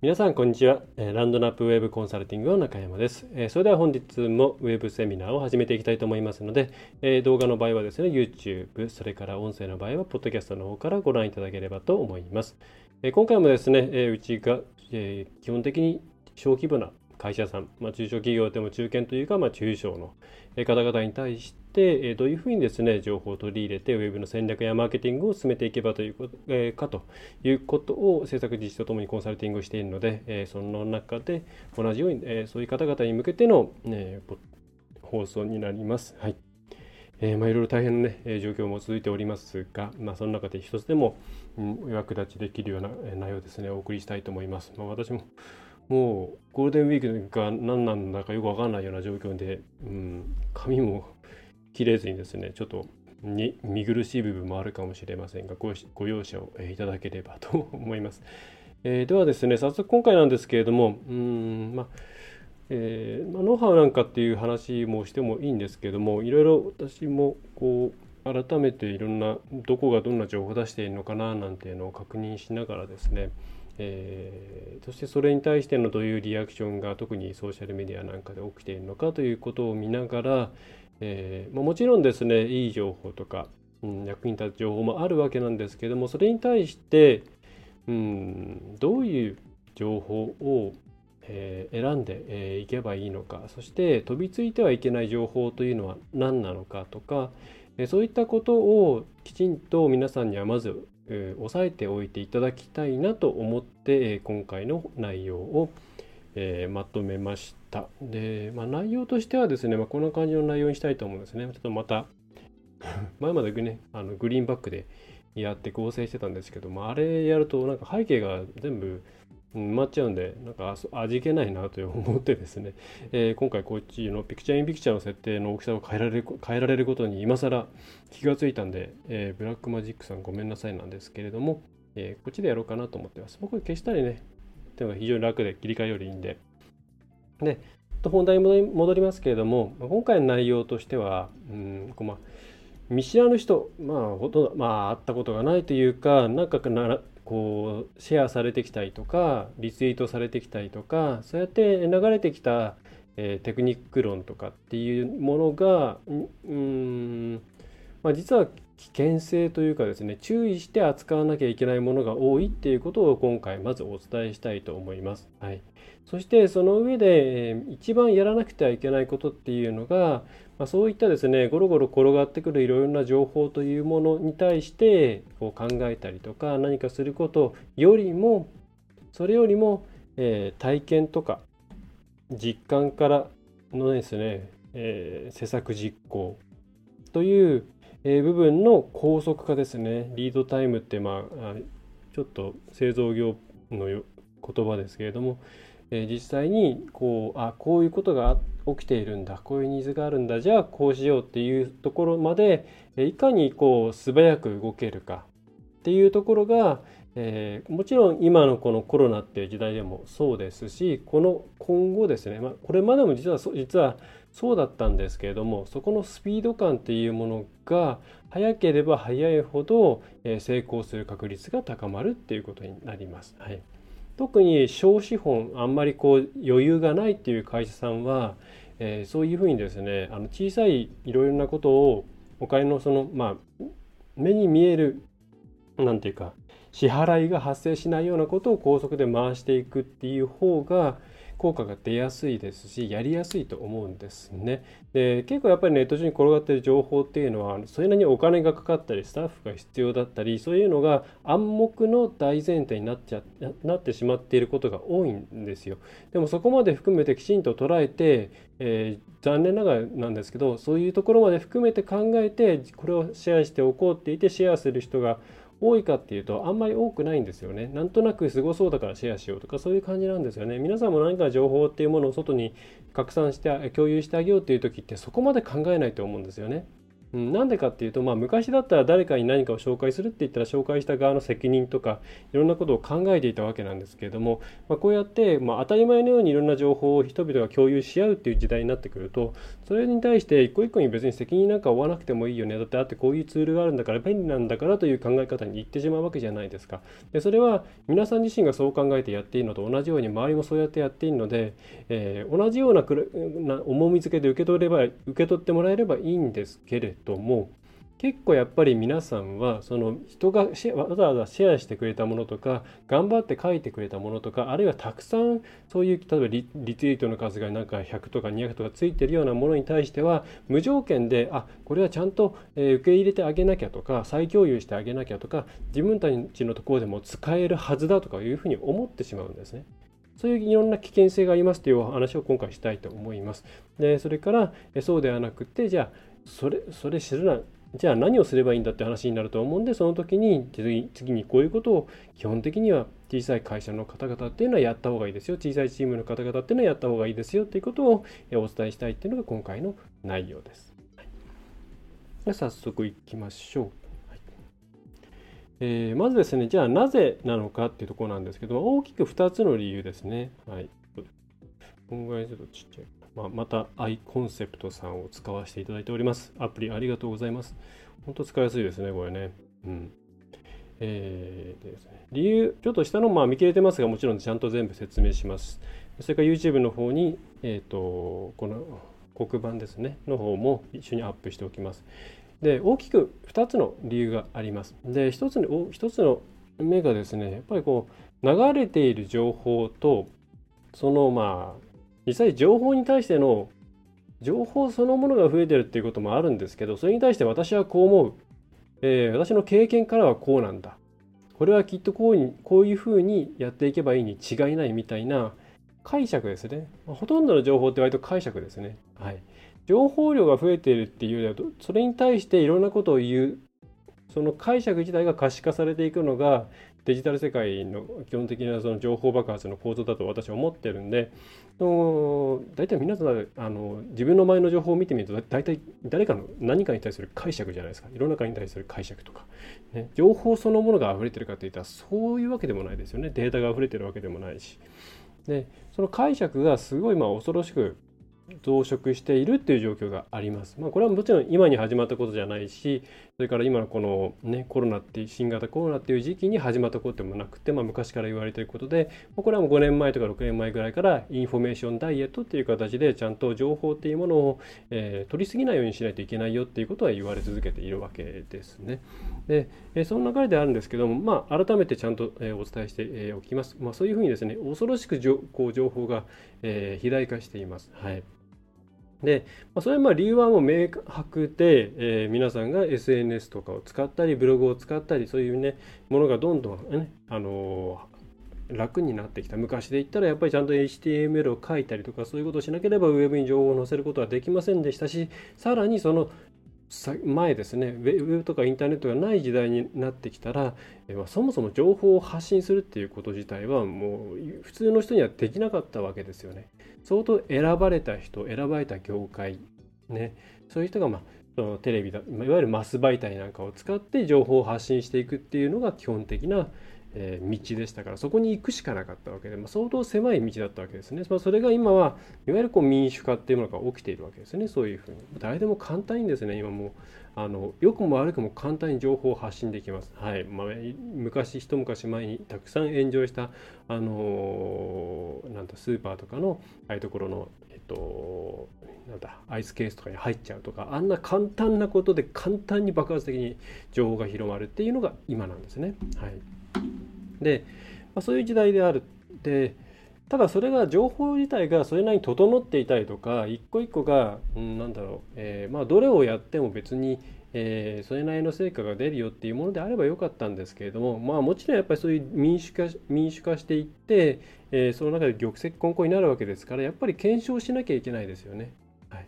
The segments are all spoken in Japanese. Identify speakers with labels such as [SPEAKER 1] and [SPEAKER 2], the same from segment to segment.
[SPEAKER 1] 皆さんこんにちは。ランドナップウェブコンサルティングの中山です。それでは本日もウェブセミナーを始めていきたいと思いますので動画の場合はですね YouTube それから音声の場合はポッドキャストの方からご覧いただければと思います。今回もですねうちが基本的に小規模な会社さん、まあ、中小企業でも中堅というか、まあ、中小の方々に対して、えどういうふうにですね、情報を取り入れて、ウェブの戦略やマーケティングを進めていけばということ、えかということを制作実施とともにコンサルティングをしているので、えその中で同じように、えそういう方々に向けての、ね、放送になります。はい。えー、まあ、いろいろ大変な、ね、状況も続いておりますが、まあ、その中で一つでも、うん、役立ちできるような内容ですね、お送りしたいと思います。まあ、私ももうゴールデンウィークが何なんだかよくわかんないような状況で、うん、髪も切れずにですね、ちょっとに見苦しい部分もあるかもしれませんが、ごご容赦をいただければと思います。えー、ではですね、早速今回なんですけれども、うん、まあ、えー、まあ、ノウハウなんかっていう話もしてもいいんですけども、いろいろ私もこう、改めていろんな、どこがどんな情報を出しているのかななんていうのを確認しながらですね、えー、そしてそれに対してのどういうリアクションが特にソーシャルメディアなんかで起きているのかということを見ながら、えー、まあ、もちろんですねいい情報とか、うん、役に立つ情報もあるわけなんですけどもそれに対して、うん、どういう情報を、えー、選んでい、えー、けばいいのかそして飛びついてはいけない情報というのは何なのかとか、えそういったことをきちんと皆さんにはまず、押さえておいていただきたいなと思って、えー、今回の内容を、えー、まとめました。で、まあ、内容としてはですね、まあ、こんな感じの内容にしたいと思うんですね。ちょっとまた 前までね、あのグリーンバックでやって合成してたんですけども、あれやるとなんか背景が全部埋まっちゃうんで、なんか味気ないなと思ってですね、えー、今回こっちのピクチャーインピクチャーの設定の大きさを変えられる 変えられることに今更気がついたんで、えー、ブラックマジックさんごめんなさいなんですけれども、えー、こっちでやろうかなと思ってます。僕消したりね、っていうのが非常に楽で切り替えよりいいんで。で、本題に戻りますけれども、今回の内容としては、うんこま、見知らぬ人、まあ、ほとんど、まあ、会ったことがないというか、なんかこうシェアされてきたりとかリツイートされてきたりとかそうやって流れてきた、えー、テクニック論とかっていうものがうん、まあ、実は危険性というかですね注意して扱わなきゃいけないものが多いっていうことを今回まずお伝えしたいと思います。はい、そしてその上で、えー、一番やらなくてはいけないことっていうのが、まあ、そういったですねゴロゴロ転がってくるいろいろな情報というものに対してこう考えたりとか何かすることよりもそれよりも、えー、体験とか実感からのですね、えー、施策実行という、えー、部分の高速化ですね。リードタイムってまあちょっと製造業の言葉ですけれども、え実際にこうあこういうことが起きているんだこういうニーズがあるんだじゃあこうしようっていうところまで、えいかにこう素早く動けるかっていうところが、えー、もちろん今のこのコロナっていう時代でもそうですしこの今後ですね、まあ、これまでも実は実はそうだったんですけれどもそこのスピード感っていうものが早ければ早いほど、え成功する確率が高まるっていうことになります。はい特に小資本あんまりこう余裕がないっていう会社さんは、えー、そういうふうにですねあの小さいいろいろなことをお金のそのまあ目に見える何て言うか支払いが発生しないようなことを高速で回していくっていう方が効果が出やすいですしやりやすいと思うんですね。で結構やっぱりネット上に転がってる情報っていうのはそれなりにお金がかかったりスタッフが必要だったりそういうのが暗黙の大前提になっちゃなってしまっていることが多いんですよ。でもそこまで含めてきちんと捉えて、えー、残念ながらなんですけどそういうところまで含めて考えてこれをシェアしておこうって言ってシェアする人が多いかっていうとあんまり多くないんですよね。なんとなくすごそうだからシェアしようとかそういう感じなんですよね。皆さんも何か情報っていうものを外に拡散して共有してあげようっていう時ってそこまで考えないと思うんですよね。うん、なんでかっていうと、まあ、昔だったら誰かに何かを紹介するって言ったら紹介した側の責任とかいろんなことを考えていたわけなんですけれども、まあ、こうやって、まあ、当たり前のようにいろんな情報を人々が共有し合うっていう時代になってくるとそれに対して一個一個に別に責任なんか負わなくてもいいよね。だってあってこういうツールがあるんだから便利なんだからという考え方に行ってしまうわけじゃないですか。でそれは皆さん自身がそう考えてやっていいのと同じように周りもそうやってやっていいので、えー、同じようなくな重み付けで受け取れば受け取ってもらえればいいんですけれども結構やっぱり皆さんはその人がわざわざシェアしてくれたものとか頑張って書いてくれたものとかあるいはたくさんそういう例えばリリツイートの数がなんか100とか200とかついてるようなものに対しては無条件であこれはちゃんとえ受け入れてあげなきゃとか再共有してあげなきゃとか自分たちのところでも使えるはずだとかいうふうに思ってしまうんですね。そういういろんな危険性がありますというお話を今回したいと思います。でそれからそうではなくてじゃあそれそれ知るなじゃあ何をすればいいんだって話になると思うんでその時に次にこういうことを基本的には小さい会社の方々っていうのはやった方がいいですよ小さいチームの方々っていうのはやった方がいいですよっていうことをお伝えしたいっていうのが今回の内容です。はい、早速いきましょう。はいえー、まずですねじゃあなぜなのかっていうところなんですけど大きく2つの理由ですね。はい、こんぐらいちょっとちっちゃい。まあ、またアイコンセプトさんを使わせていただいております。アプリありがとうございます。本当使いやすいですね、これね。うん。えー、ですね、理由、ちょっと下のまあ見切れてますが、もちろんちゃんと全部説明します。それから YouTube の方に、えっ、ー、と、この黒板ですね、の方も一緒にアップしておきます。で、大きく2つの理由があります。で、1つの ,1 つの目がですね、やっぱりこう、流れている情報と、そのまあ、実際情報に対しての情報そのものが増えてるっていうこともあるんですけどそれに対して私はこう思う、えー、私の経験からはこうなんだ。これはきっとこうこういうふうにやっていけばいいに違いないみたいな解釈ですね。まほとんどの情報って割と解釈ですね。はい。情報量が増えているっていうよりはそれに対していろんなことを言う。その解釈自体が可視化されていくのがデジタル世界の基本的なその情報爆発の構造だと私は思ってるんで大体皆さんあの自分の前の情報を見てみると大体誰かの何かに対する解釈じゃないですか。世の中に対する解釈とか、ね、情報そのものが溢れてるかといったらそういうわけでもないですよね。データが溢れてるわけでもないし。でその解釈がすごいまあ恐ろしく増殖しているっていう状況があります。まあ、これはもちろん今に始まったことじゃないし、それから今のこの、ね、コロナって新型コロナっていう時期に始まったことでもなくて、まあ、昔から言われていることで、これはもう5年前とか6年前ぐらいから information diet っていう形でちゃんと情報っていうものを、えー、取りすぎないようにしないといけないよっていうことは言われ続けているわけですね。で、えー、その流れであるんですけども、まあ、改めてちゃんと、えー、お伝えして、えー、おきます。まあ、そういうふうにですね、恐ろしく情こう情報が、えー、肥大化しています。はい。で、まあ、それはまあ理由はもう明白で、えー、皆さんが SNS とかを使ったりブログを使ったりそういうねものがどんどんね、あのー、楽になってきた。昔で言ったらやっぱりちゃんと HTML を書いたりとかそういうことをしなければウェブに情報を載せることはできませんでしたしさらにその前ですねウェブとかインターネットがない時代になってきたら、えー、そもそも情報を発信するっていうこと自体はもう普通の人にはできなかったわけですよね。相当選ばれた人選ばれた業界ねそういう人がまあそのテレビだいわゆるマス媒体なんかを使って情報を発信していくっていうのが基本的なえ道でしたからそこに行くしかなかったわけで、まあ、相当狭い道だったわけですね、まあ、それが今はいわゆるこう民主化っていうものが起きているわけですね。そういうふうに。誰でも簡単にですね今もうあの良くも悪くも簡単に情報を発信できます。はい。まあ、昔一昔前にたくさん炎上したあのー、なんだスーパーとかのああいうところのえっとなんだアイスケースとかに入っちゃうとかあんな簡単なことで簡単に爆発的に情報が広まるっていうのが今なんですね。はい。で、まあ、そういう時代であるでただそれが情報自体がそれなりに整っていたりとか一個一個が、うん、なんだろう、えー、まあどれをやっても別に、えー、それなりの成果が出るよっていうものであればよかったんですけれどもまあもちろんやっぱりそういう民主化民主化していって、えー、その中で玉石混交になるわけですからやっぱり検証しなきゃいけないですよね。はい、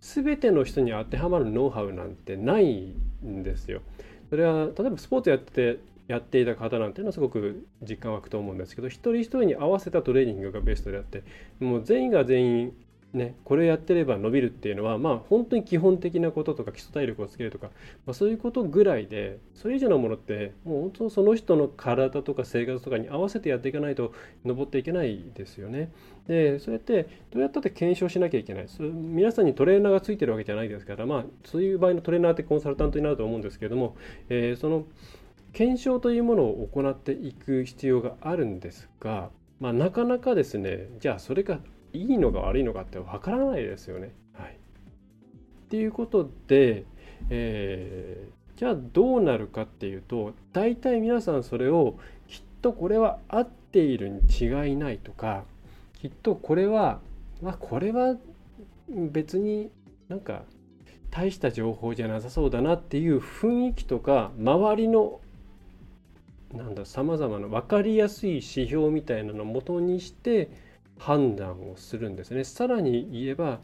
[SPEAKER 1] 全ての人に当てはまるノウハウなんてないんですよ。それは例えばスポーツやっててやっていた方なんていうのはすごく実感湧くと思うんですけど一人一人に合わせたトレーニングがベストであってもう全員が全員ね、これやってれば伸びるっていうのは、まあ、本当に基本的なこととか基礎体力をつけるとか、まあ、そういうことぐらいでそれ以上のものってもう本当その人の体とか生活とかに合わせてやっていかないと登っていけないですよね。でそうやってどうやったって検証しなきゃいけない皆さんにトレーナーがついてるわけじゃないですから、まあ、そういう場合のトレーナーってコンサルタントになると思うんですけれども、えー、その検証というものを行っていく必要があるんですが、まあ、なかなかですねじゃあそれがいいのか悪いのかってわからないですよね。はい、っていうことで、えー、じゃあどうなるかっていうと大体皆さんそれをきっとこれは合っているに違いないとかきっとこれはまあこれは別になんか大した情報じゃなさそうだなっていう雰囲気とか周りのなんださまざまな分かりやすい指標みたいなのをもとにして判断をするんですね。さらに言えば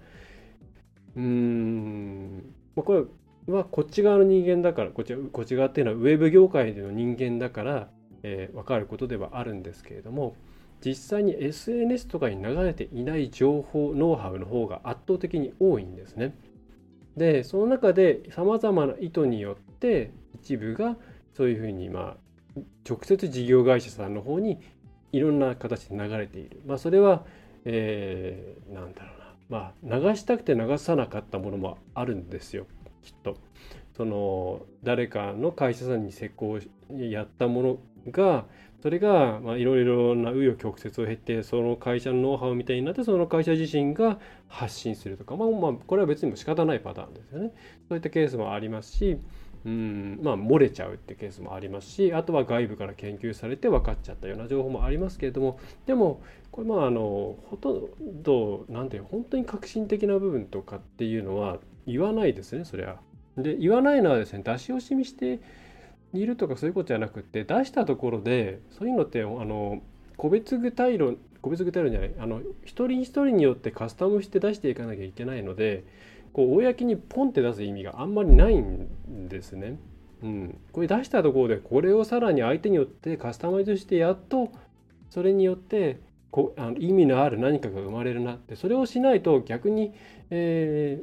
[SPEAKER 1] うーんこれはこっち側の人間だからこっちこっち側っていうのはウェブ業界での人間だから、えー、分かることではあるんですけれども実際に SNS とかに流れていない情報ノウハウの方が圧倒的に多いんですね。でその中でさまざまな意図によって一部がそういうふうにまあ直接事業会社さんの方にいろんな形で流れている。まあ、それは、えー、なんだろうな。まあ、流したくて流さなかったものもあるんですよ、きっと。その、誰かの会社さんに施工やったものが、それが、まあ、いろいろな紆余曲折を経て、その会社のノウハウみたいになって、その会社自身が発信するとか、まあ、まあ、これは別にも仕方ないパターンですよね。そういったケースもありますし、うんまあ、漏れちゃうってケースもありますしあとは外部から研究されて分かっちゃったような情報もありますけれどもでもこれまああのほとんど何ていう本当に革新的な部分とかっていうのは言わないですねそれは。で言わないのはですね出し惜しみしているとかそういうことじゃなくて出したところでそういうのってあの個別具体論個別具体論じゃないあの一人一人によってカスタムして出していかなきゃいけないのでこう公にポンって出す意味があんまりないんですね。うん、これ出したところでこれをさらに相手によってカスタマイズしてやっとそれによってこあの意味のある何かが生まれるなってそれをしないと逆に、え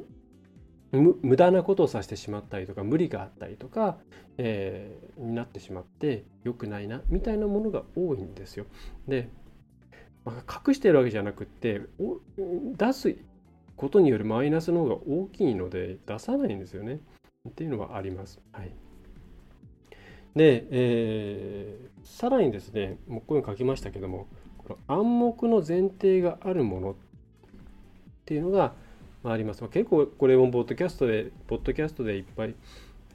[SPEAKER 1] ー、無駄なことをさせてしまったりとか無理があったりとか、えー、になってしまって良くないなみたいなものが多いんですよ。で、まあ、隠してるわけじゃなくて出すことによるマイナスの方が大きいので出さないんですよね。っていうのはあります。はい。で、えー、さらにですね、もうこういうの書きましたけども、この暗黙の前提があるものっていうのが、あ、ります。結構これもポッドキャストで、ポッドキャストでいっぱい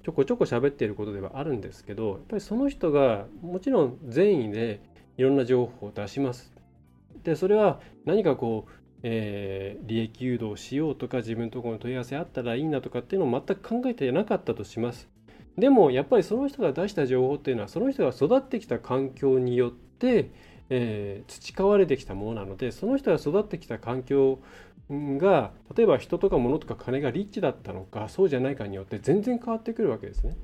[SPEAKER 1] ちょこちょこ喋っていることではあるんですけど、やっぱりその人がもちろん善意でいろんな情報を出します。で、それは何かこう、えー、利益誘導しようとか自分のところに問い合わせあったらいいなとかっていうのを全く考えてなかったとします。でもやっぱりその人が出した情報っていうのはその人が育ってきた環境によって、えー、培われてきたものなのでその人が育ってきた環境が例えば人とか物とか金がリッチだったのかそうじゃないかによって全然変わってくるわけですね。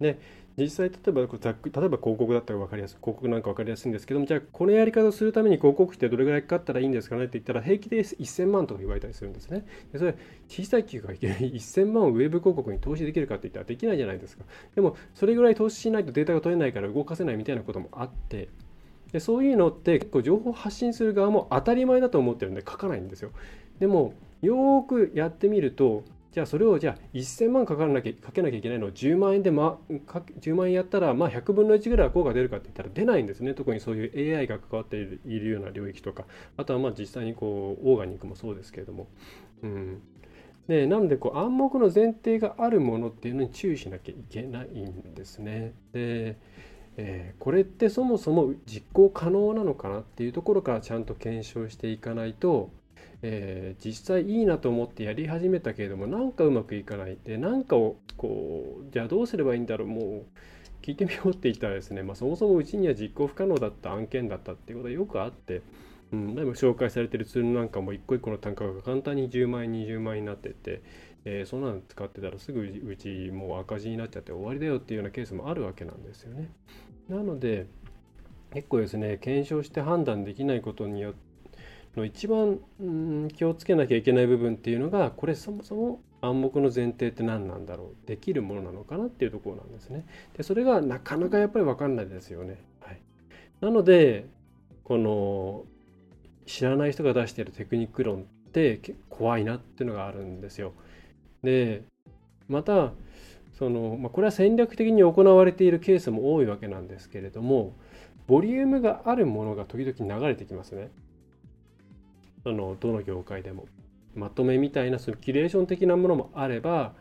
[SPEAKER 1] で実際例えばざっく例えば広告だったら分かりやすい広告なんか分かりやすいんですけどもじゃあこのやり方をするために広告費ってどれぐらいかかったらいいんですかねって言ったら平気で1000万とか言われたりするんですね。でそれ小さい企業がいきなり1000万をウェブ広告に投資できるかって言ったらできないじゃないですか。でもそれぐらい投資しないとデータが取れないから動かせないみたいなこともあってでそういうのって結構情報発信する側も当たり前だと思ってるんで書かないんですよ。でもよーくやってみるとじゃあそれをじゃあ1000万かからなきゃかけなきゃいけないのを10万円で、ま、か10万円やったらまあ100分の1ぐらいは効果出るかって言ったら出ないんですね。特にそういう AI が関わっているような領域とか。あとはまあ実際にこうオーガニックもそうですけれども、うん、でなのでこう暗黙の前提があるものっていうのに注意しなきゃいけないんですね。でえー、これってそもそも実行可能なのかなっていうところからちゃんと検証していかないとえー、実際いいなと思ってやり始めたけれどもなんかうまくいかないでなんかをこうじゃあどうすればいいんだろうもう聞いてみようって言ったらですね、まあ、そもそもうちには実行不可能だった案件だったっていうことがよくあって、うん、でも紹介されてるツールなんかも一個一個の単価が簡単に10万円20万円になっててえー、そんなの使ってたらすぐうちもう赤字になっちゃって終わりだよっていうようなケースもあるわけなんですよね。なので結構ですね検証して判断できないことによっての一番、うん、気をつけなきゃいけない部分っていうのがこれそもそも暗黙の前提って何なんだろう？できるものなのかなっていうところなんですね。でそれがなかなかやっぱり分かんないですよね。はい、なのでこの知らない人が出しているテクニック論って怖いなっていうのがあるんですよ。でまたその、まあ、これは戦略的に行われているケースも多いわけなんですけれどもボリュームがあるものが時々流れてきますね。そのどの業界でも。まとめみたいなそのキュレーション的なものもあれば、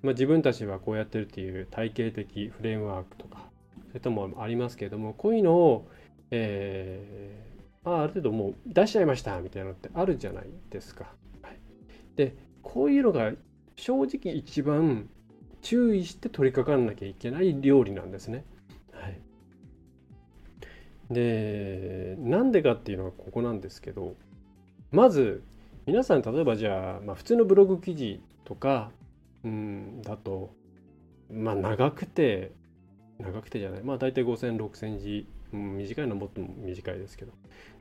[SPEAKER 1] まあ、自分たちはこうやってるっていう体系的フレームワークとかそういったもありますけれどもこういうのを、えー、あある程度もう出しちゃいましたみたいなのってあるじゃないですか。はい、でこういうのが正直一番注意して取り掛かんなきゃいけない料理なんですね。はい、でなんでかっていうのはここなんですけどまず皆さん例えばじゃあ、まあ、普通のブログ記事とかうんだとまあ長くて長くてじゃない。まあ大体5000、6000字、うん、短いのはもっと短いですけど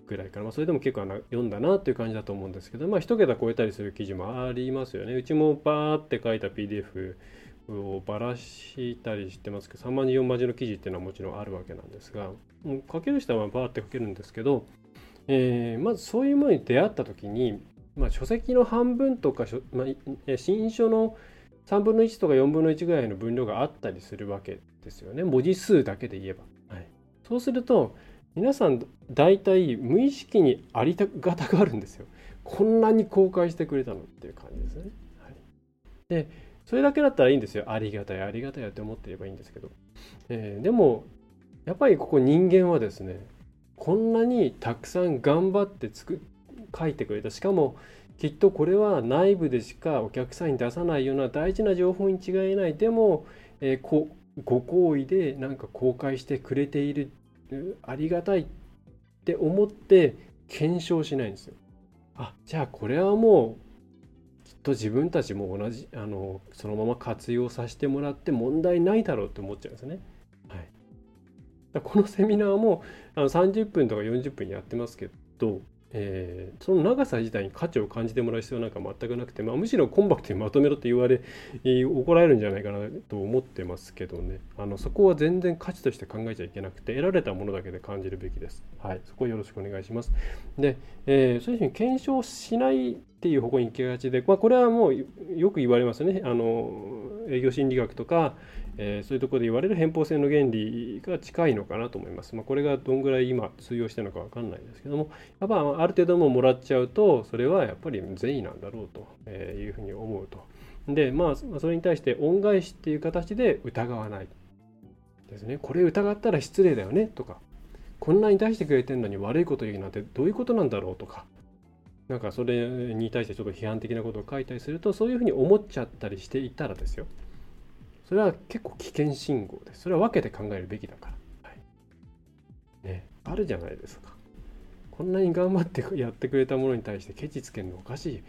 [SPEAKER 1] ぐらいから、まあ、それでも結構読んだなっていう感じだと思うんですけどまあ一桁超えたりする記事もありますよね。うちもバーって書いた PDF をばらしたりしてますけど3万字4万字の記事っていうのはもちろんあるわけなんですがもう書ける人はバーって書けるんですけどえー、まずそういうものに出会った時に、まあ、書籍の半分とか、まあ、新書の3分の1とか4分の1ぐらいの分量があったりするわけですよね文字数だけで言えば。はい、そうすると皆さん大体無意識にありがたがあるんですよ。こんなに公開してくれたのっていう感じですね。はい、でそれだけだったらいいんですよ。ありがたいありがたいって思ってればいいんですけど。えー、でもやっぱりここ人間はですねこんなにたくさん頑張ってつく書いてくれたしかもきっとこれは内部でしかお客さんに出さないような大事な情報に違いないでも、えー、こご好意でなんか公開してくれているありがたいって思って検証しないんですよ。あじゃあこれはもうきっと自分たちも同じあのそのまま活用させてもらって問題ないだろうって思っちゃうんですね。このセミナーもあの30分とか40分やってますけど、えー、その長さ自体に価値を感じてもらう必要なんか全くなくて、まあ、むしろコンパクトにまとめろって言われ、えー、怒られるんじゃないかなと思ってますけどねあのそこは全然価値として考えちゃいけなくて得られたものだけで感じるべきです。はい、そこよろしくお願いします。で、えー、そういうふうに検証しないっていう方向に行きがちで、まあ、これはもうよく言われますねあの営業心理学とか、えー、そういうところで言われる偏方性の原理が近いのかなと思います。まあ、これがどんぐらい今通用してるのか分かんないですけどもやっぱある程度ももらっちゃうとそれはやっぱり善意なんだろうというふうに思うと。でまあそれに対して恩返しっていう形で疑わないですね。これ疑ったら失礼だよねとかこんなに出してくれてるのに悪いこと言うなんてどういうことなんだろうとかなんかそれに対してちょっと批判的なことを書いたりするとそういうふうに思っちゃったりしていたらですよそれは結構危険信号ですそれは分けて考えるべきだから、はい。ね、あるじゃないですか。こんなに頑張ってやってくれたものに対してケチつけるのおかし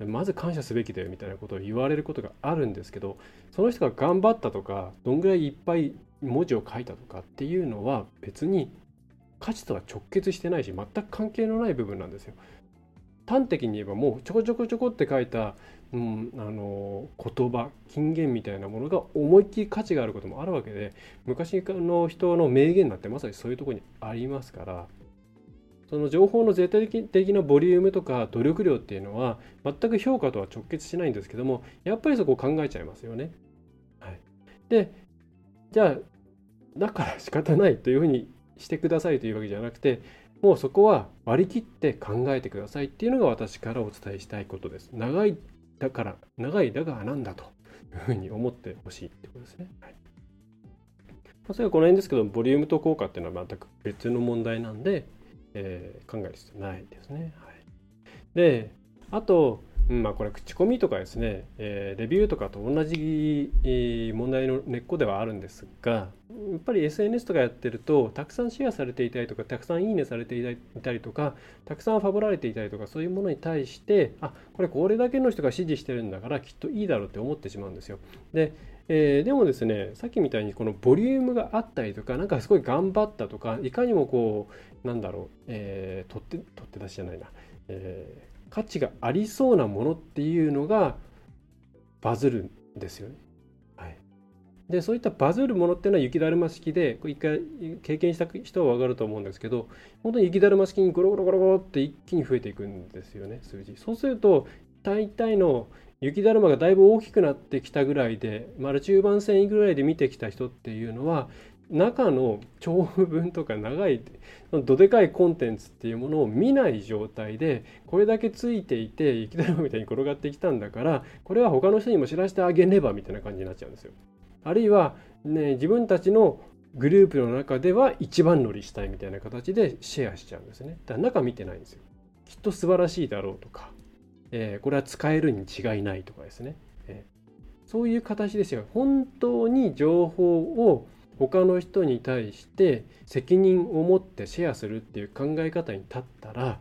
[SPEAKER 1] い。まず感謝すべきだよみたいなことを言われることがあるんですけどその人が頑張ったとかどんぐらいいっぱい文字を書いたとかっていうのは別に価値とは直結してないし全く関係のない部分なんですよ。端的に言えばもうちょこちょこちょこって書いた、うん、あの言葉金言みたいなものが思いっきり価値があることもあるわけで昔の人の名言なんてまさにそういうところにありますからその情報の絶対的なボリュームとか努力量っていうのは全く評価とは直結しないんですけどもやっぱりそこを考えちゃいますよね。はい、でじゃあだから仕方ないというふうにしてくださいというわけじゃなくてもうそこは割り切って考えてくださいっていうのが私からお伝えしたいことです。長いだから、長いだがなんだというふうに思ってほしいってことですね。はいまあ、それはこの辺ですけど、ボリュームと効果っていうのは全く別の問題なんで、えー、考える必要ないですね。はい、で、あと、まあ、これ口コミとかですね、えー、レビューとかと同じ、問題の根っこではあるんですがやっぱり SNS とかやってるとたくさんシェアされていたりとかたくさんいいねされていたりとかたくさんファボられていたりとかそういうものに対してあこれこれだけの人が支持してるんだからきっといいだろうって思ってしまうんですよ。でえー、でもですねさっきみたいにこのボリュームがあったりとかなんかすごい頑張ったとかいかにもこうなんだろう、えー、取って取って出しじゃないな、えー、価値がありそうなものっていうのがバズるんですよね。はい、でそういったバズるものっていうのは雪だるま式で一回経験した人は分かると思うんですけど本当に雪だるま式にゴロゴロゴロゴロって一気に増えていくんですよね数字。そうすると大体の雪だるまがだいぶ大きくなってきたぐらいで、まだ中盤戦ぐらいで見てきた人っていうのは中の長文とか長いどでかいコンテンツっていうものを見ない状態でこれだけついていて雪だるまみたいに転がってきたんだからこれは他の人にも知らせてあげねばみたいな感じになっちゃうんですよ。あるいは、ね、自分たちのグループの中では一番乗りしたいみたいな形でシェアしちゃうんですね。だから中見てないんですよ。きっと素晴らしいだろうとかえー、これは使えるに違いないとかですね、えー、そういう形ですよ本当に情報を他の人に対して責任を持ってシェアするっていう考え方に立ったら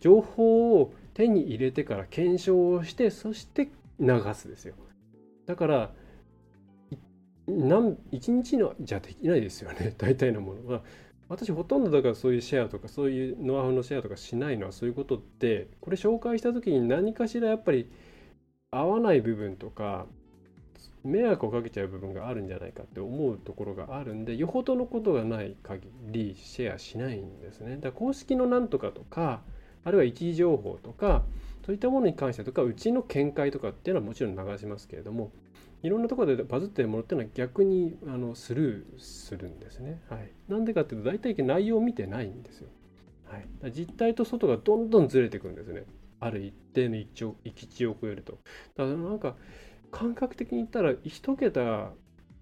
[SPEAKER 1] 情報を手に入れてから検証をしてそして流すですよ。だから1日のじゃできないですよね。大体のものは。私ほとんどだからそういうシェアとかそういうノウハウのシェアとかしないのはそういうことってこれ紹介した時に何かしらやっぱり合わない部分とか迷惑をかけちゃう部分があるんじゃないかって思うところがあるんでよほどのことがない限りシェアしないんですね。だから公式のなんとかとかあるいは一時情報とかそういったものに関してとかうちの見解とかっていうのはもちろん流しますけれどもいろんなところでバズってるものっていうのは逆にあのスルーするんですね。はい、なんでかっていうと大体内容を見てないんですよ。はい、実態と外がどんどんずれていくんですね。ある一定の行き地を超えると。だからなんか感覚的に言ったら1桁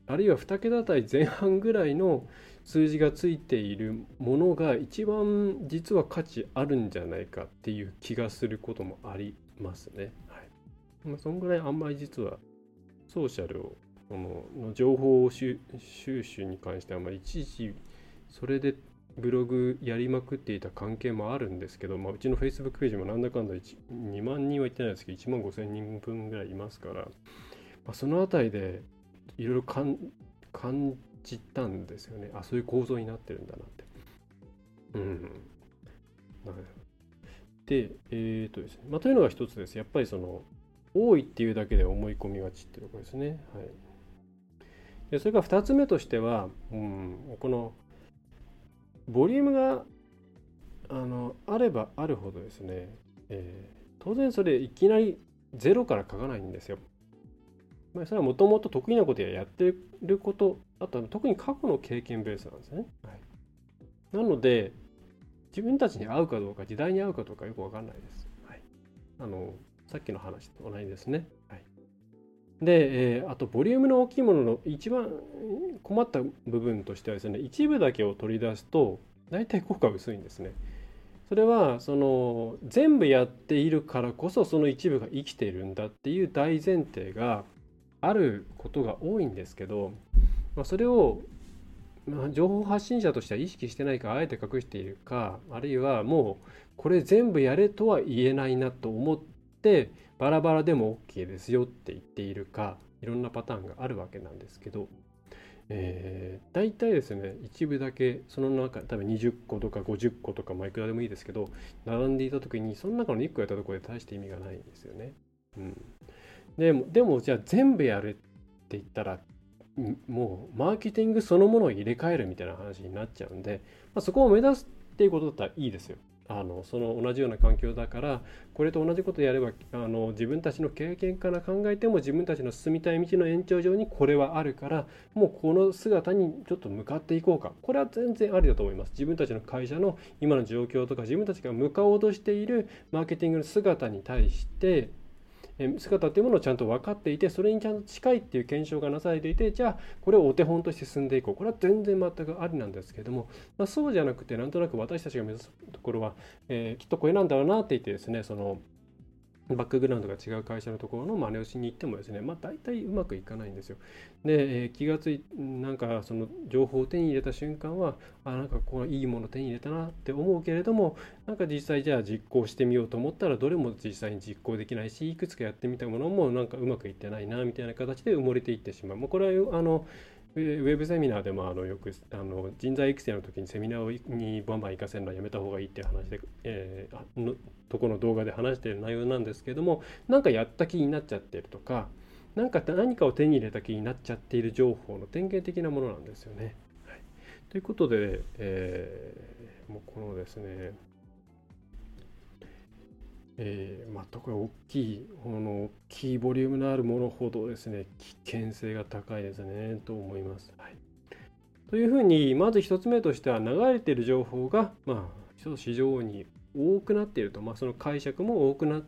[SPEAKER 1] あるいは2桁台前半ぐらいの数字がついているものが一番実は価値あるんじゃないかっていう気がすることもありますね。はいま、そんぐらいあんまり実はソーシャルをこの情報収集に関しては、まあ、一時それでブログやりまくっていた関係もあるんですけど、まあ、うちの Facebook ページもなんだかんだ2万人はいってないですけど1万5千人分ぐらいいますから、まあ、その辺りでいろいろ感じたんですよね。あそういう構造になってるんだなって。うん、でえっ、とですね、まあ、というのが一つです。やっぱりその多いっていうだけで思い込みがちっていうところですね。はい、でそれから2つ目としては、うん、このボリュームがあのあればあるほどですね、えー、当然それいきなりゼロから書かないんですよ。まあ、それはもともと得意なことややってることあとは特に過去の経験ベースなんですね。はい、なので自分たちに合うかどうか時代に合うかどうかよく分かんないです。はい、あのさっきの話と同じですね。はい、で、えー、あとボリュームの大きいものの一番困った部分としてはですね一部だけを取り出すと大体効果が薄いんですね。それはその全部やっているからこそその一部が生きているんだっていう大前提があることが多いんですけど、まあ、それをまあ、情報発信者としては意識してないかあえて隠しているかあるいはもうこれ全部やれとは言えないなと思ってバラバラでも OK ですよって言っているかいろんなパターンがあるわけなんですけど、えー、大体ですね一部だけその中多分20個とか50個とかまあいくらでもいいですけど並んでいた時にその中の1個やったところで大して意味がないんですよね。うん、でもでもじゃあ全部やるって言ったらもうマーケティングそのものを入れ替えるみたいな話になっちゃうんで、まあ、そこを目指すっていうことだったらいいですよ。あのその同じような環境だからこれと同じことやればあの自分たちの経験から考えても自分たちの進みたい道の延長上にこれはあるからもうこの姿にちょっと向かっていこうか。これは全然ありだと思います。自分たちの会社の今の状況とか自分たちが向かおうとしているマーケティングの姿に対して姿っていうものをちゃんと分かっていてそれにちゃんと近いっていう検証がなされていてじゃあこれをお手本として進んでいこう。これは全然全くありなんですけども、まあ、そうじゃなくてなんとなく私たちが目指すところは、えー、きっとこれなんだろうなって言ってですねそのバックグラウンドが違う会社のところの真似をしに行ってもですね、まあ、大体うまくいかないんですよ。で、えー、気がついなんかその情報を手に入れた瞬間はあなんかこのいいもの手に入れたなって思うけれどもなんか実際じゃあ実行してみようと思ったらどれも実際に実行できないしいくつかやってみたものもなんかうまくいってないなみたいな形で埋もれていってしまう。もうこれはあのウェブセミナーでもあのよくあの人材育成の時にセミナーをにバンバン行かせるのはやめた方がいいっていう話で、えー、のとこの動画で話している内容なんですけどもなんかやった気になっちゃってるとか何か何かを手に入れた気になっちゃっている情報の典型的なものなんですよね。はい、ということで、えー、もうこのですねえー、まあ、特に大きいこの大きいボリュームのあるものほどですね危険性が高いですねと思います。はい、というふうにまず1つ目としては流れている情報が、まあ、市場に多くなっていると、まあ、その解釈も多くなっ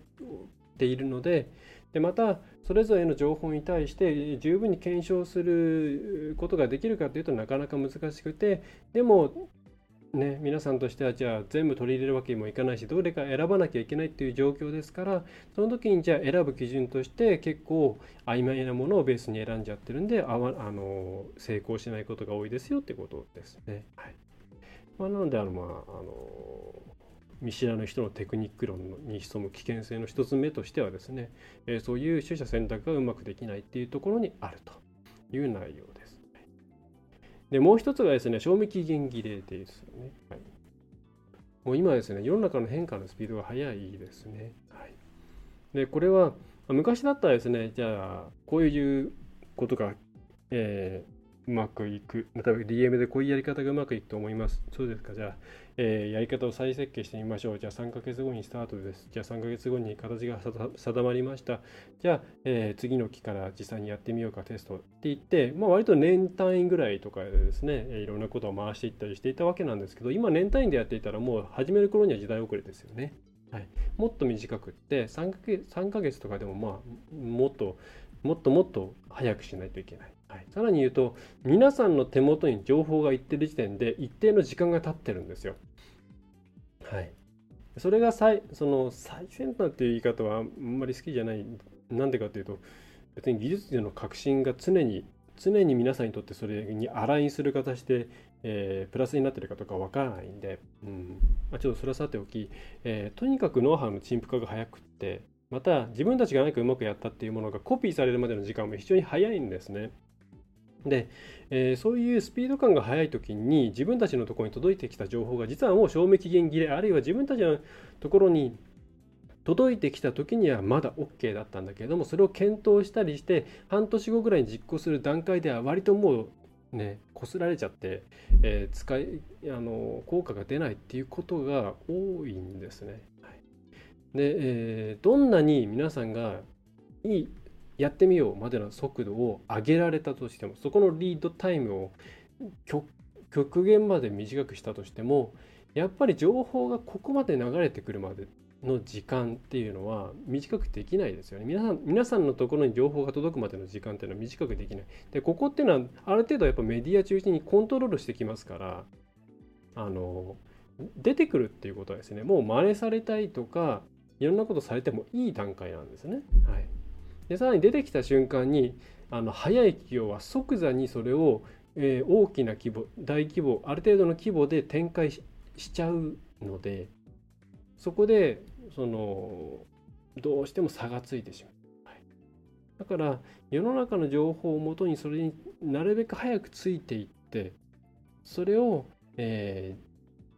[SPEAKER 1] ているのででまたそれぞれの情報に対して十分に検証することができるかというとなかなか難しくてでもね、皆さんとしてはじゃあ全部取り入れるわけにもいかないしどれか選ばなきゃいけないっていう状況ですからその時にじゃあ選ぶ基準として結構曖昧なものをベースに選んじゃってるんであわあの成功しないことが多いですよってことですね。はいまあ、なのであの、まあ、あの見知らぬ人のテクニック論に潜む危険性の一つ目としてはですね、え、そういう取捨選択がうまくできないっていうところにあるという内容で。もう一つがですね、賞味期限切れですよね。はい、もう今ですね、世の中の変化のスピードが速いですね。はい、で、これは、昔だったらですね、じゃあ、こういうことが、えー、うまくいく。また DM でこういうやり方がうまくいくと思います。そうですか。じゃあ、えー、やり方を再設計してみましょう。じゃあ3ヶ月後にスタートです。じゃあ3ヶ月後に形が定まりました。じゃあ、えー、次の期から実際にやってみようかテストって言って、まあ、割と年単位ぐらいとかでですね、いろんなことを回していったりしていたわけなんですけど、今年単位でやっていたらもう始める頃には時代遅れですよね。はい、もっと短くって3ヶ月 ,3 ヶ月とかでもまあもっともっともっと早くしないといけない。さらに言うと皆さんの手元に情報がいってる時点で一定の時間が経ってるんですよ。はい、それが最その最先端っていう言い方はあんまり好きじゃないなんでかっていうと別に技術での革新が常に常に皆さんにとってそれにアラインする形で、えー、プラスになってるかとかわからないんで、うんまあ、ちょっとそれはさておき、えー、とにかくノウハウの陳腐化が早くってまた自分たちが何かうまくやったっていうものがコピーされるまでの時間も非常に早いんですね。で、えー、そういうスピード感が速い時に自分たちのところに届いてきた情報が実はもう賞味期限切れあるいは自分たちのところに届いてきた時にはまだ OK だったんだけれどもそれを検討したりして半年後ぐらいに実行する段階では割ともうねこすられちゃって、えー、使いあの効果が出ないっていうことが多いんですね。はい、で、えー、どんなに皆さんがいいやってみようまでの速度を上げられたとしてもそこのリードタイムを極限まで短くしたとしてもやっぱり情報がここまで流れてくるまでの時間っていうのは短くできないですよね。皆さん皆さんのところに情報が届くまでの時間っていうのは短くできない。で、ここっていうのはある程度やっぱメディア中心にコントロールしてきますから、あの、出てくるっていうことはですね、もう真似されたいとか、いろんなことされてもいい段階なんですね。はい。でさらに出てきた瞬間にあの早い企業は即座にそれを、えー、大きな規模大規模ある程度の規模で展開しちゃうのでそこでそのどうしても差がついてしまう、だから世の中の情報をもとにそれになるべく早くついていってそれを、え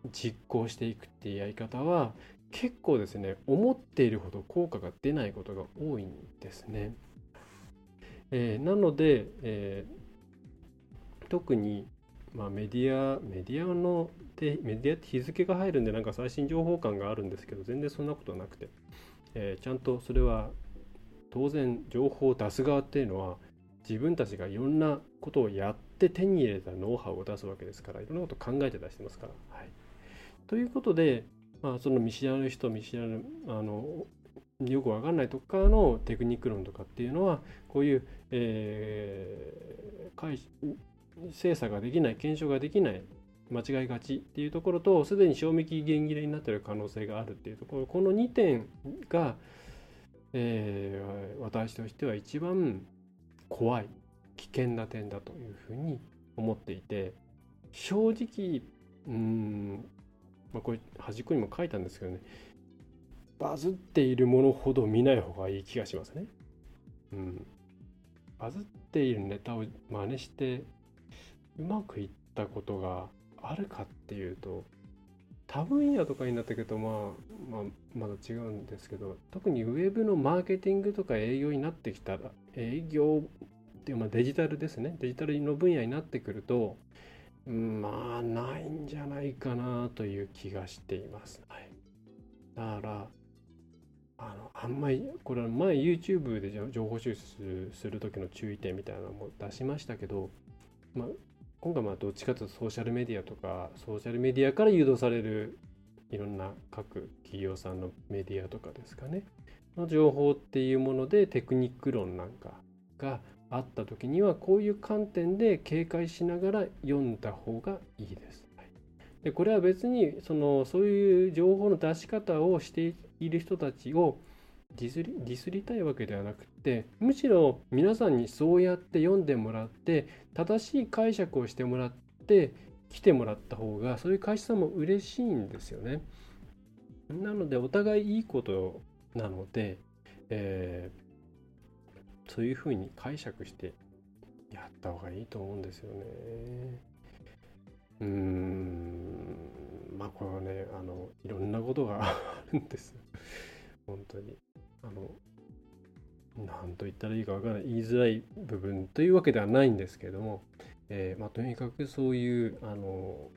[SPEAKER 1] ー、実行していくっていうやり方は結構ですね思っているほど効果が出ないことが多いんですね。えー、なので、えー、特に、まあ、メディアメディアのでメディアって日付が入るんでなんか最新情報感があるんですけど全然そんなことなくて、えー、ちゃんとそれは当然情報を出す側っていうのは自分たちがいろんなことをやって手に入れたノウハウを出すわけですからいろんなことを考えて出してますから。はい、ということで、まあ、その見知らぬ人見知らぬあのよくわかんないとこからのテクニック論とかっていうのはこういう、えー、精査ができない検証ができない間違いがちっていうところとすでに賞味期限切れになってる可能性があるっていうところこの2点がえー、私としては一番怖い危険な点だというふうに思っていて正直うんまあ、これ端っこにも書いたんですけどね。バズっているものほど見ない方がいい気がしますね。うん、バズっているネタを真似してうまくいったことがあるかっていうと多分野とかになってくると、まあ、まあまだ違うんですけど特にウェブのマーケティングとか営業になってきたら営業っていうまあデジタルですね。デジタルの分野になってくるとまあないんじゃないかなという気がしています。はい、だからあのあんまりこれは前 YouTube で情報収集する時の注意点みたいなのも出しましたけど、まあ、今回まあどっちかというとソーシャルメディアとかソーシャルメディアから誘導されるいろんな各企業さんのメディアとかですかねの情報っていうものでテクニック論なんかがあった時にはこういう観点で警戒しながら読んだ方がいいです。でこれは別にそのそういう情報の出し方をしている人たちをディスりディスりたいわけではなくてむしろ皆さんにそうやって読んでもらって正しい解釈をしてもらって来てもらった方がそういう会社さんも嬉しいんですよね。なのでお互いいいことなので、えーそういうふうに解釈してやった方がいいと思うんですよね。うーん。まあこれはねあのいろんなことがあるんです。本当に。あの何と言ったらいいかわからない言いづらい部分というわけではないんですけれども、えー、まあ、とにかくそういうあの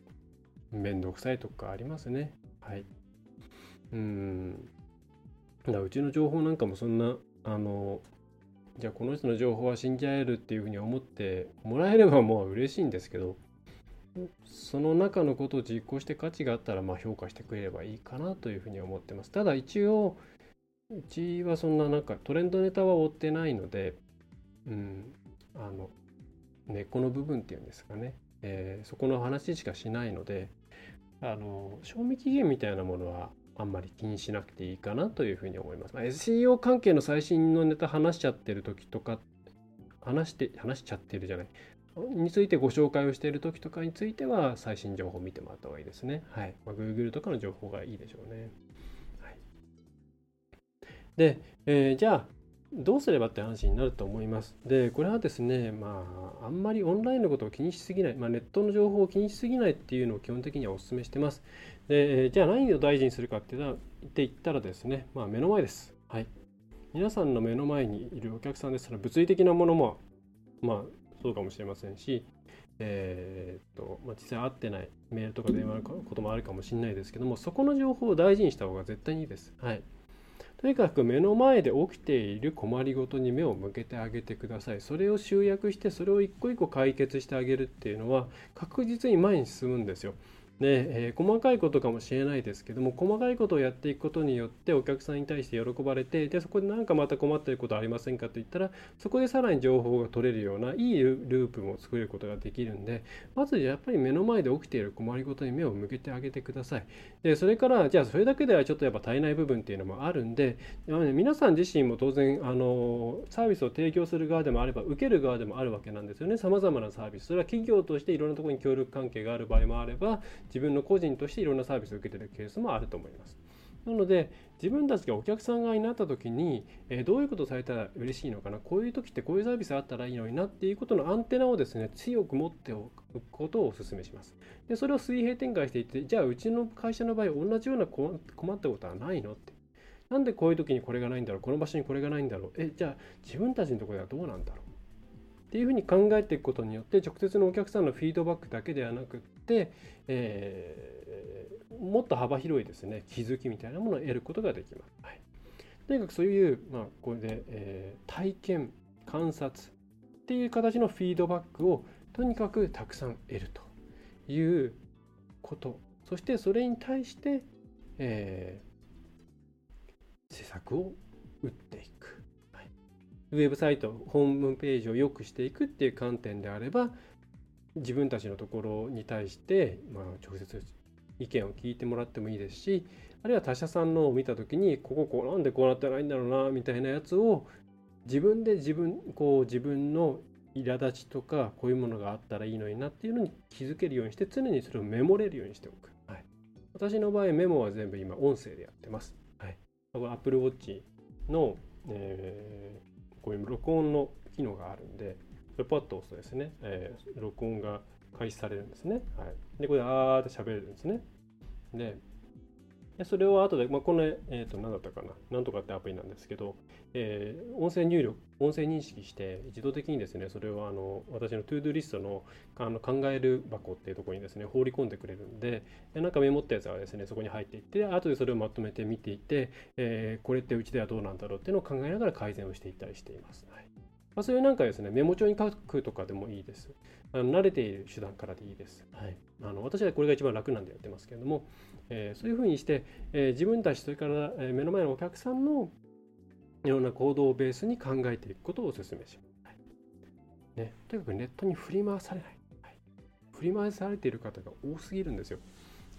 [SPEAKER 1] 面倒くさいとかありますね。はい。うん。だうちの情報なんかもそんなあのじゃあこの人の情報は信じ合えるっていうふうに思ってもらえればもう嬉しいんですけどその中のことを実行して価値があったらまあ評価してくれればいいかなというふうに思ってます。ただ一応うちはそんななんかトレンドネタは追ってないので、うん、あの根っこの部分っていうんですかね、えー、そこの話しかしないのであの賞味期限みたいなものはあんまり気にしなくていいかなというふうに思います。まあ、SEO 関係の最新のネタ話しちゃってる時とか、話して、話しちゃってるじゃない。についてご紹介をしている時とかについては最新情報を見てもらった方がいいですね。はい。まあ、Google とかの情報がいいでしょうね。はい、で、えー、じゃあ、どうすればって話になると思います。で、これはですね、まあ、あんまりオンラインのことを気にしすぎない、まあ、ネットの情報を気にしすぎないっていうのを基本的にはお勧めしてます。で、じゃあ何を大事にするかって言ったらですね、まあ、目の前です。はい。皆さんの目の前にいるお客さんですから物理的なものも、まあ、そうかもしれませんし、えー、っと、まあ、実際会ってないメールとか電話のこともあるかもしれないですけども、そこの情報を大事にした方が絶対にいいです。はい。とにかく目の前で起きている困りごとに目を向けてあげてください。それを集約して、それを一個一個解決してあげるっていうのは、確実に前に進むんですよ。で、えー、細かいことかもしれないですけども細かいことをやっていくことによってお客さんに対して喜ばれてでそこで何かまた困っていることありませんかと言ったらそこでさらに情報が取れるようないいループも作ることができるんでまずやっぱり目の前で起きている困りごとに目を向けてあげてください。でそれからじゃあそれだけではちょっとやっぱ足りない部分っていうのもあるんで皆さん自身も当然あのサービスを提供する側でもあれば受ける側でもあるわけなんですよね。様々なサービス。それは企業としていろんなところに協力関係がある場合もあれば自分の個人としていろんなサービスを受けてるケースもあると思います。なので自分たちがお客さん側になった時に、え、どういうことをされたら嬉しいのかな？こういう時ってこういうサービスあったらいいのになっていうことのアンテナをですね強く持っておくことをお勧めします。でそれを水平展開していってじゃあうちの会社の場合同じような困ったことはないの？って。なんでこういう時にこれがないんだろう？この場所にこれがないんだろう？えじゃあ自分たちのところではどうなんだろう？っていうふうに考えていくことによって直接のお客さんのフィードバックだけではなく、えー、もっと幅広いですね気づきみたいなものを得ることができます。はい、とにかくそういう、まあ、これで、えー、体験観察っていう形のフィードバックをとにかくたくさん得るということそしてそれに対して、えー、施策を打っていく。ウェブサイト、ホームページを良くしていくっていう観点であれば、自分たちのところに対して、まあ、直接意見を聞いてもらってもいいですしあるいは他社さんのを見た時にこここうなんでこうなってないんだろうなみたいなやつを自分で自分こう自分の苛立ちとかこういうものがあったらいいのになっていうのに気づけるようにして常にそれをメモれるようにしておく。はい、私の場合メモは全部今音声でやってます。はい、Apple Watch の、えー、こういう録音の機能があるんでパッと押すとですね、えー、録音が開始されるんですね。はい、でこれであーって喋れるんですね。ででそれを後で、まあ、この、えー、と何だったかな、なんとかってアプリなんですけど、えー、音声入力、音声認識して、自動的にですね、それをあの私のトゥードゥリストのあの考える箱っていうところにですね、放り込んでくれるんで、でなんかメモったやつはですね、そこに入っていって、後でそれをまとめて見ていって、えー、これってうちではどうなんだろうっていうのを考えながら改善をしていったりしています。はいまあ、そういうなんかですね、メモ帳に書くとかでもいいです。あの慣れている手段からでいいです。はい、あの私はこれが一番楽なんでやってますけれども、えー、そういうふうにして、えー、自分たち、それから、え目の前のお客さんのいろんな行動をベースに考えていくことをお勧めします。はいね、とにかくネットに振り回されない。はい、振り回されている方が多すぎるんですよ。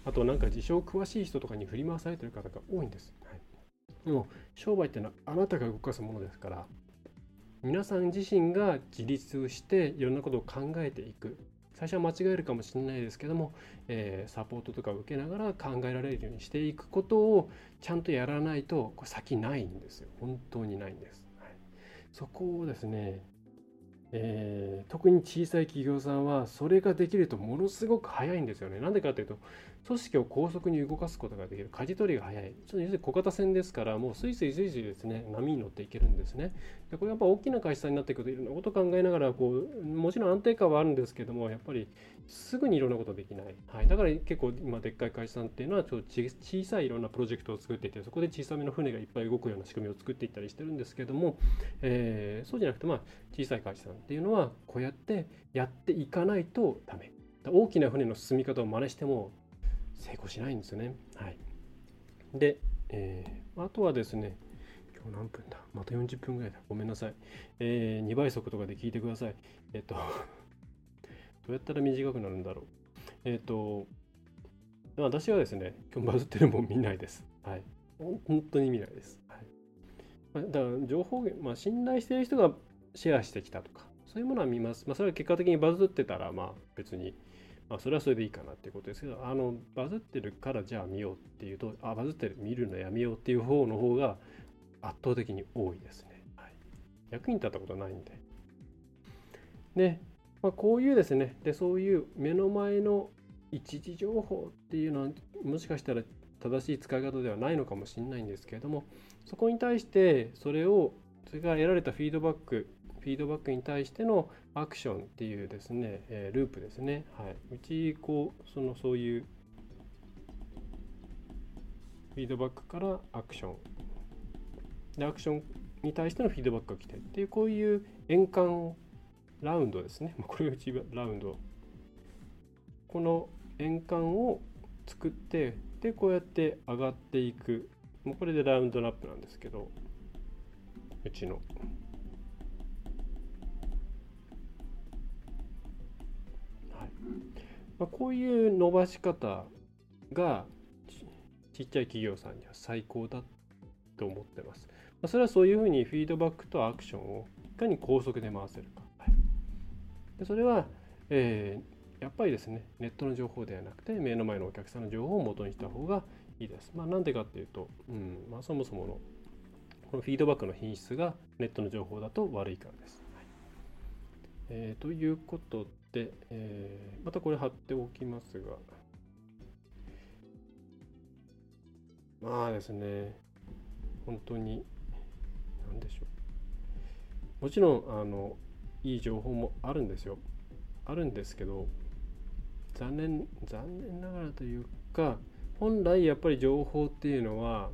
[SPEAKER 1] あとなんか自称詳しい人とかに振り回されている方が多いんです。はい、でも商売っていうのはあなたが動かすものですから、皆さん自身が自立をしていろんなことを考えていく。最初は間違えるかもしれないですけども、えー、サポートとかを受けながら考えられるようにしていくことをちゃんとやらないとこれ先ないんですよ。本当にないんです、はい、そこをですねえー、特に小さい企業さんはそれができるとものすごく早いんですよね。なんでかというと組織を高速に動かすことができる舵取りが早い。ちょっと要するに小型船ですからもうスイスイスイスイですね波に乗っていけるんですね。でこれやっぱ大きな会社になっていくといろんなことを考えながらこうもちろん安定感はあるんですけどもやっぱりすぐにいろんなことできない。はい、だから結構今でっかい会社さんっていうのはちょっと小さいいろんなプロジェクトを作っていてそこで小さめの船がいっぱい動くような仕組みを作っていったりしてるんですけども、えー、そうじゃなくてまあ小さい会社さんっていうのはこうやってやっていかないとダメ大きな船の進み方を真似しても成功しないんですよね。はい。で、えー、あとはですね今日何分だ？また40分ぐらいだ。ごめんなさい、えー、2倍速とかで聞いてください。えっと どうやったら短くなるんだろう？えっと私はですね今日バズってるもん見ないです。はい。本当に見ないです。はい、だから情報源、まあ、信頼している人がシェアしてきたとか、そういうものは見ます。まあ、それは結果的にバズってたら、まあ別に、まあ、それはそれでいいかなっていうことですけど、あの、バズってるからじゃあ見ようっていうと、あ、バズってる、見るのやめようっていう方の方が圧倒的に多いですね。はい、役に立ったことないんで。で、まあ、こういうですね、で、そういう目の前の一時情報っていうのは、もしかしたら正しい使い方ではないのかもしれないんですけれども、そこに対してそれを、それから得られたフィードバックフィードバックに対してのアクションっていうですね、え、ループですね。はい。うち、こう、その、そういう、フィードバックからアクション。で、アクションに対してのフィードバックが来てっていう、こういう円環ラウンドですね。これが一番ラウンド。この円環を作って、で、こうやって上がっていく。もうこれでラウンドラップなんですけど、うちの。まあ、こういう伸ばし方がちっちゃい企業さんには最高だと思ってます。まあ、それはそういうふうにフィードバックとアクションをいかに高速で回せるか。はい、でそれは、えー、やっぱりですね、ネットの情報ではなくて、目の前のお客さんの情報を元にした方がいいです。まあ、なんでかっていうと、うんまあ、そもそものこのフィードバックの品質がネットの情報だと悪いからです。はいえー、ということで、えー、またこれ貼っておきますが、まあですね、本当に、なんでしょう。もちろん、あの、いい情報もあるんですよ。あるんですけど、残念、残念ながらというか、本来やっぱり情報っていうのは、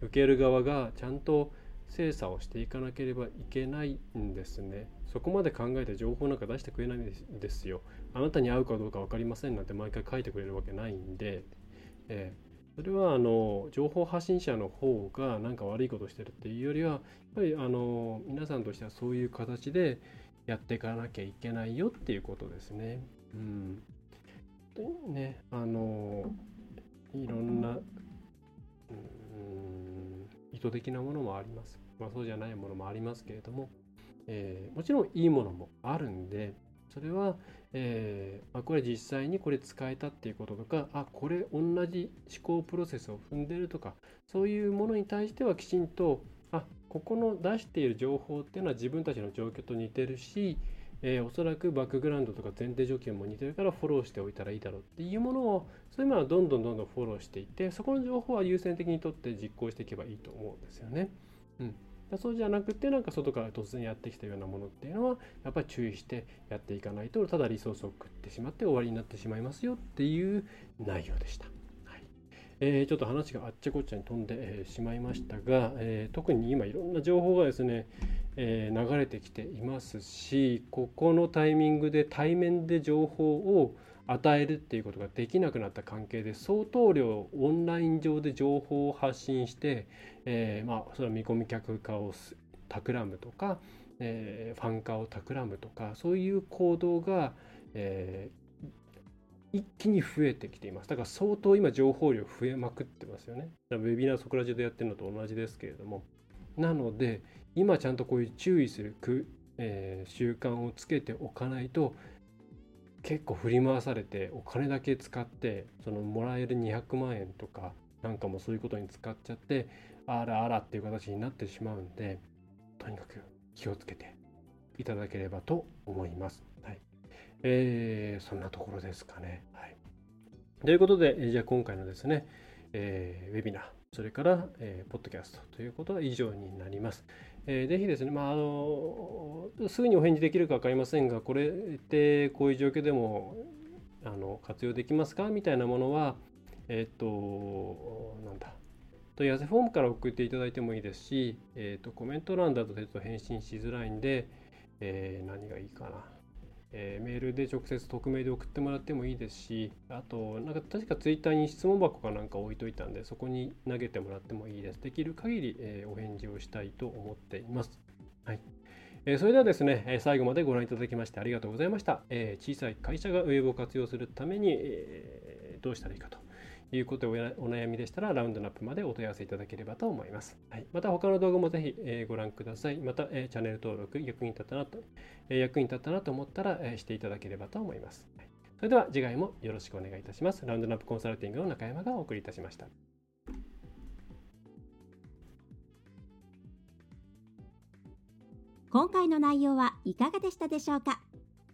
[SPEAKER 1] 受ける側がちゃんと精査をしていかなければいけないんですね。そこまで考えて情報なんか出してくれないんですよ。あなたに合うかどうか分かりませんなんて毎回書いてくれるわけないんで、えー、それはあの情報発信者の方が何か悪いことしてるっていうよりは、やっぱりあの皆さんとしてはそういう形でやっていかなきゃいけないよっていうことですね。うん。ね、あの、いろんなうん意図的なものもあります、まあ、そうじゃないものもありますけれども、えー、もちろんいいものもあるんでそれは、えーまあ、これ実際にこれ使えたっていうこととかあこれ同じ思考プロセスを踏んでるとかそういうものに対してはきちんとあここの出している情報っていうのは自分たちの状況と似てるし、えー、おそらくバックグラウンドとか前提条件も似てるからフォローしておいたらいいだろうっていうものをそういうものはどんどんどんどんフォローしていってそこの情報は優先的にとって実行していけばいいと思うんですよね。うんそうじゃなくてなんか外から突然やってきたようなものっていうのはやっぱり注意してやっていかないとただリソースを食ってしまって終わりになってしまいますよっていう内容でした。えー、ちょっと話があっちゃこっちゃに飛んで、しまいましたが、えー、特に今いろんな情報がですね、え流れてきていますしここのタイミングで対面で情報を与えるっていうことができなくなった関係で相当量オンライン上で情報を発信して、えー、まあそれは見込み客化を企むとか、えー、ファン化を企むとかそういう行動が、えー、一気に増えてきています。だから相当今情報量増えまくってますよね。ウェビナーそこら中でやってるのと同じですけれども。なので今ちゃんとこういう注意する、えー、習慣をつけておかないと結構振り回されてお金だけ使ってそのもらえる200万円とかなんかもそういうことに使っちゃってあらあらっていう形になってしまうんでとにかく気をつけていただければと思います。はい。えー、そんなところですかね。はい。ということで、じゃあ今回のですね、えー、ウェビナー、それから、えー、ポッドキャストということは以上になります。えー、ぜひですね、まあ、あのすぐにお返事できるか分かりませんが、これってこういう状況でもあの活用できますか？みたいなものは、えっ、と、なんだ、問い合わせフォームから送っていただいてもいいですし、えっ、ー、とコメント欄だとちょっと返信しづらいんで、えー、何がいいかな。えー、メールで直接匿名で送ってもらってもいいですし、あと、なんか確かツイッターに質問箱かなんか置いといたんで、そこに投げてもらってもいいです。できる限り、えー、お返事をしたいと思っています。はい。えー、それではですね、え最後までご覧いただきましてありがとうございました。え小さい会社がウェブを活用するために、えどうしたらいいかと。いうことでお悩みでしたら、ラウンドナップまでお問い合わせいただければと思います。はい、また他の動画もぜひ、えー、ご覧ください。また、えー、チャンネル登録、役に立ったなと、えー、役に立ったなと思ったら、えしていただければと思います。はい、それでは次回もよろしくお願いいたします。ラウンドナップコンサルティングの中山がお送りいたしました。
[SPEAKER 2] 今回の内容はいかがでしたでしょうか？